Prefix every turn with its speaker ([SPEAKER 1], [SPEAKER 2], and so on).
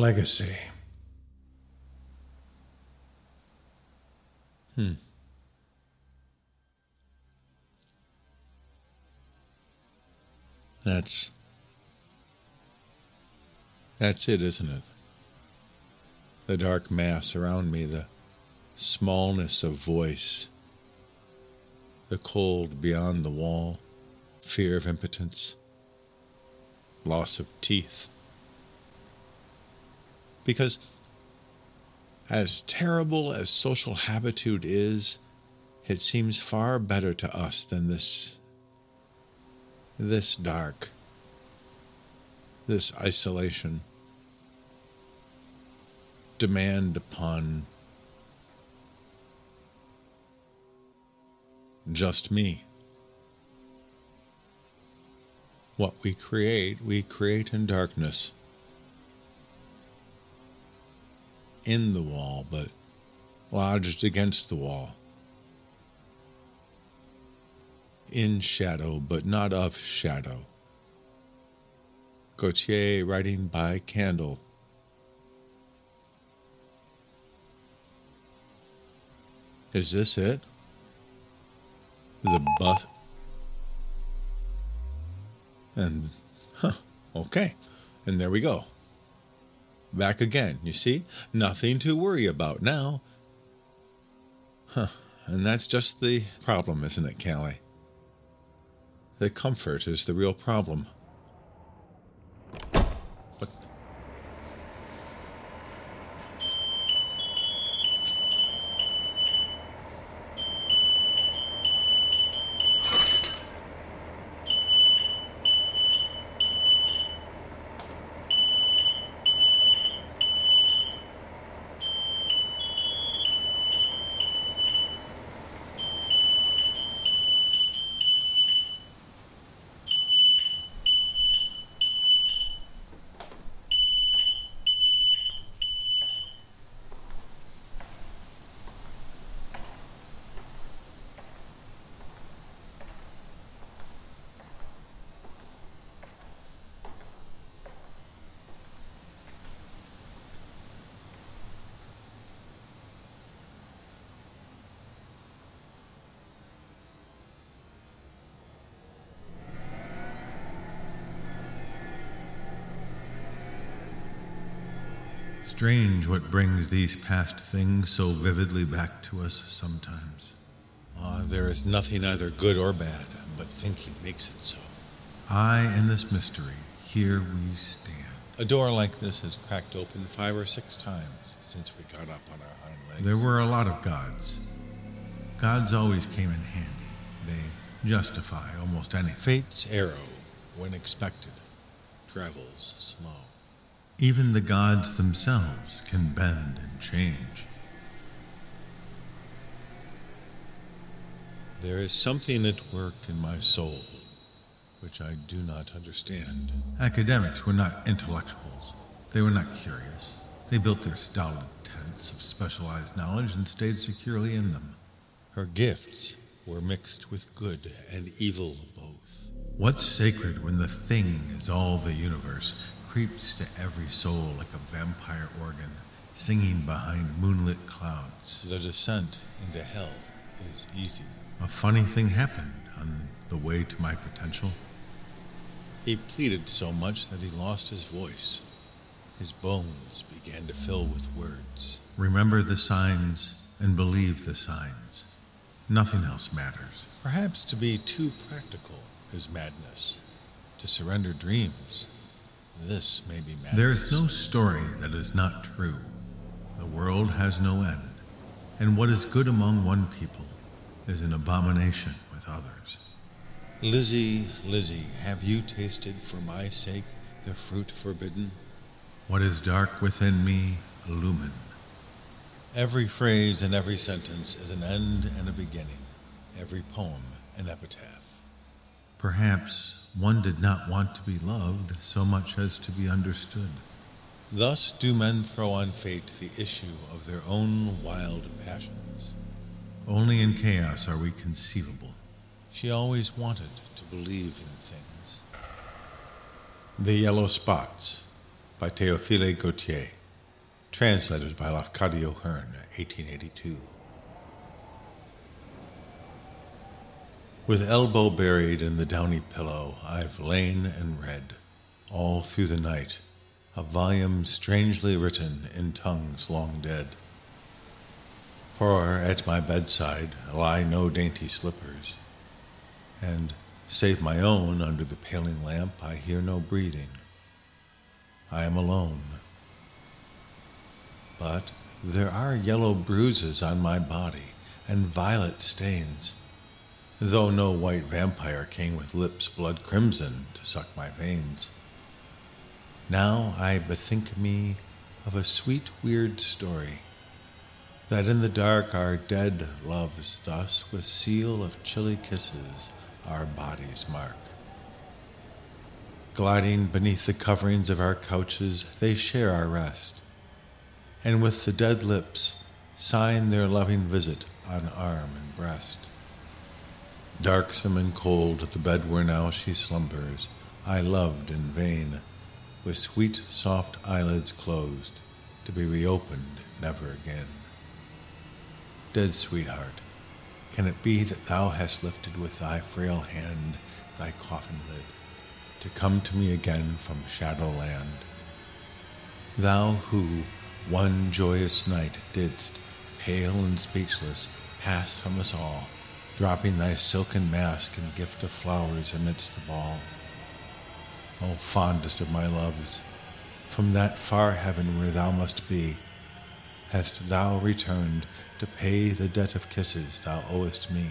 [SPEAKER 1] Legacy.
[SPEAKER 2] Hmm. That's. That's it, isn't it? The dark mass around me, the smallness of voice, the cold beyond the wall, fear of impotence, loss of teeth. Because, as terrible as social habitude is, it seems far better to us than this this dark, this isolation, demand upon just me. What we create, we create in darkness, in the wall, but lodged against the wall. in shadow, but not of shadow. Gautier writing by candle. Is this it? The bus. And, huh, okay. And there we go. Back again, you see? Nothing to worry about now. Huh, and that's just the problem, isn't it, Callie? The comfort is the real problem. Strange what brings these past things so vividly back to us sometimes. Ah, there is nothing either good or bad, but thinking makes it so. I in this mystery, here we stand. A door like this has cracked open five or six times since we got up on our hind legs. There were a lot of gods. Gods always came in handy. They justify almost anything. Fate's arrow, when expected, travels slow. Even the gods themselves can bend and change. There is something at work in my soul which I do not understand. Academics were not intellectuals. They were not curious. They built their stolid tents of specialized knowledge and stayed securely in them. Her gifts were mixed with good and evil both. What's sacred when the thing is all the universe creeps to every soul like a vampire organ, singing behind moonlit clouds. The descent into hell is easy. A funny thing happened on the way to my potential. He pleaded so much that he lost his voice. His bones began to fill with words. Remember the signs and believe the signs. Nothing else matters. Perhaps to be too practical is madness. To surrender dreams this may be madness. There is no story that is not true. The world has no end, and what is good among one people is an abomination with others. Lizzie, Lizzie, have you tasted for my sake the fruit forbidden? What is dark within me, illumine. Every phrase and every sentence is an end and a beginning, every poem an epitaph. Perhaps one did not want to be loved so much as to be understood. Thus do men throw on fate the issue of their own wild passions. Only in chaos are we conceivable. She always wanted to believe in things. The yellow spots, by Théophile Gautier, translated by Lafcadio Hearn, 1882. With elbow buried in the downy pillow, I've lain and read, all through the night, a volume strangely written in tongues long dead. For at my bedside lie no dainty slippers, and, save my own under the paling lamp, I hear no breathing. I am alone. But there are yellow bruises on my body and violet stains, though no white vampire came with lips blood crimson to suck my veins. Now I bethink me of a sweet, weird story that in the dark our dead loves thus with seal of chilly kisses our bodies mark. Gliding beneath the coverings of our couches, they share our rest, and with the dead lips sign their loving visit on arm and breast. Darksome and cold the bed where now she slumbers, I loved in vain, with sweet soft eyelids closed, to be reopened never again. Dead sweetheart, can it be that thou hast lifted with thy frail hand thy coffin lid, to come to me again from Shadowland? Thou who, one joyous night, didst, pale and speechless, pass from us all, dropping thy silken mask and gift of flowers amidst the ball. O fondest of my loves, from that far heaven where thou must be, hast thou returned to pay the debt of kisses thou owest me.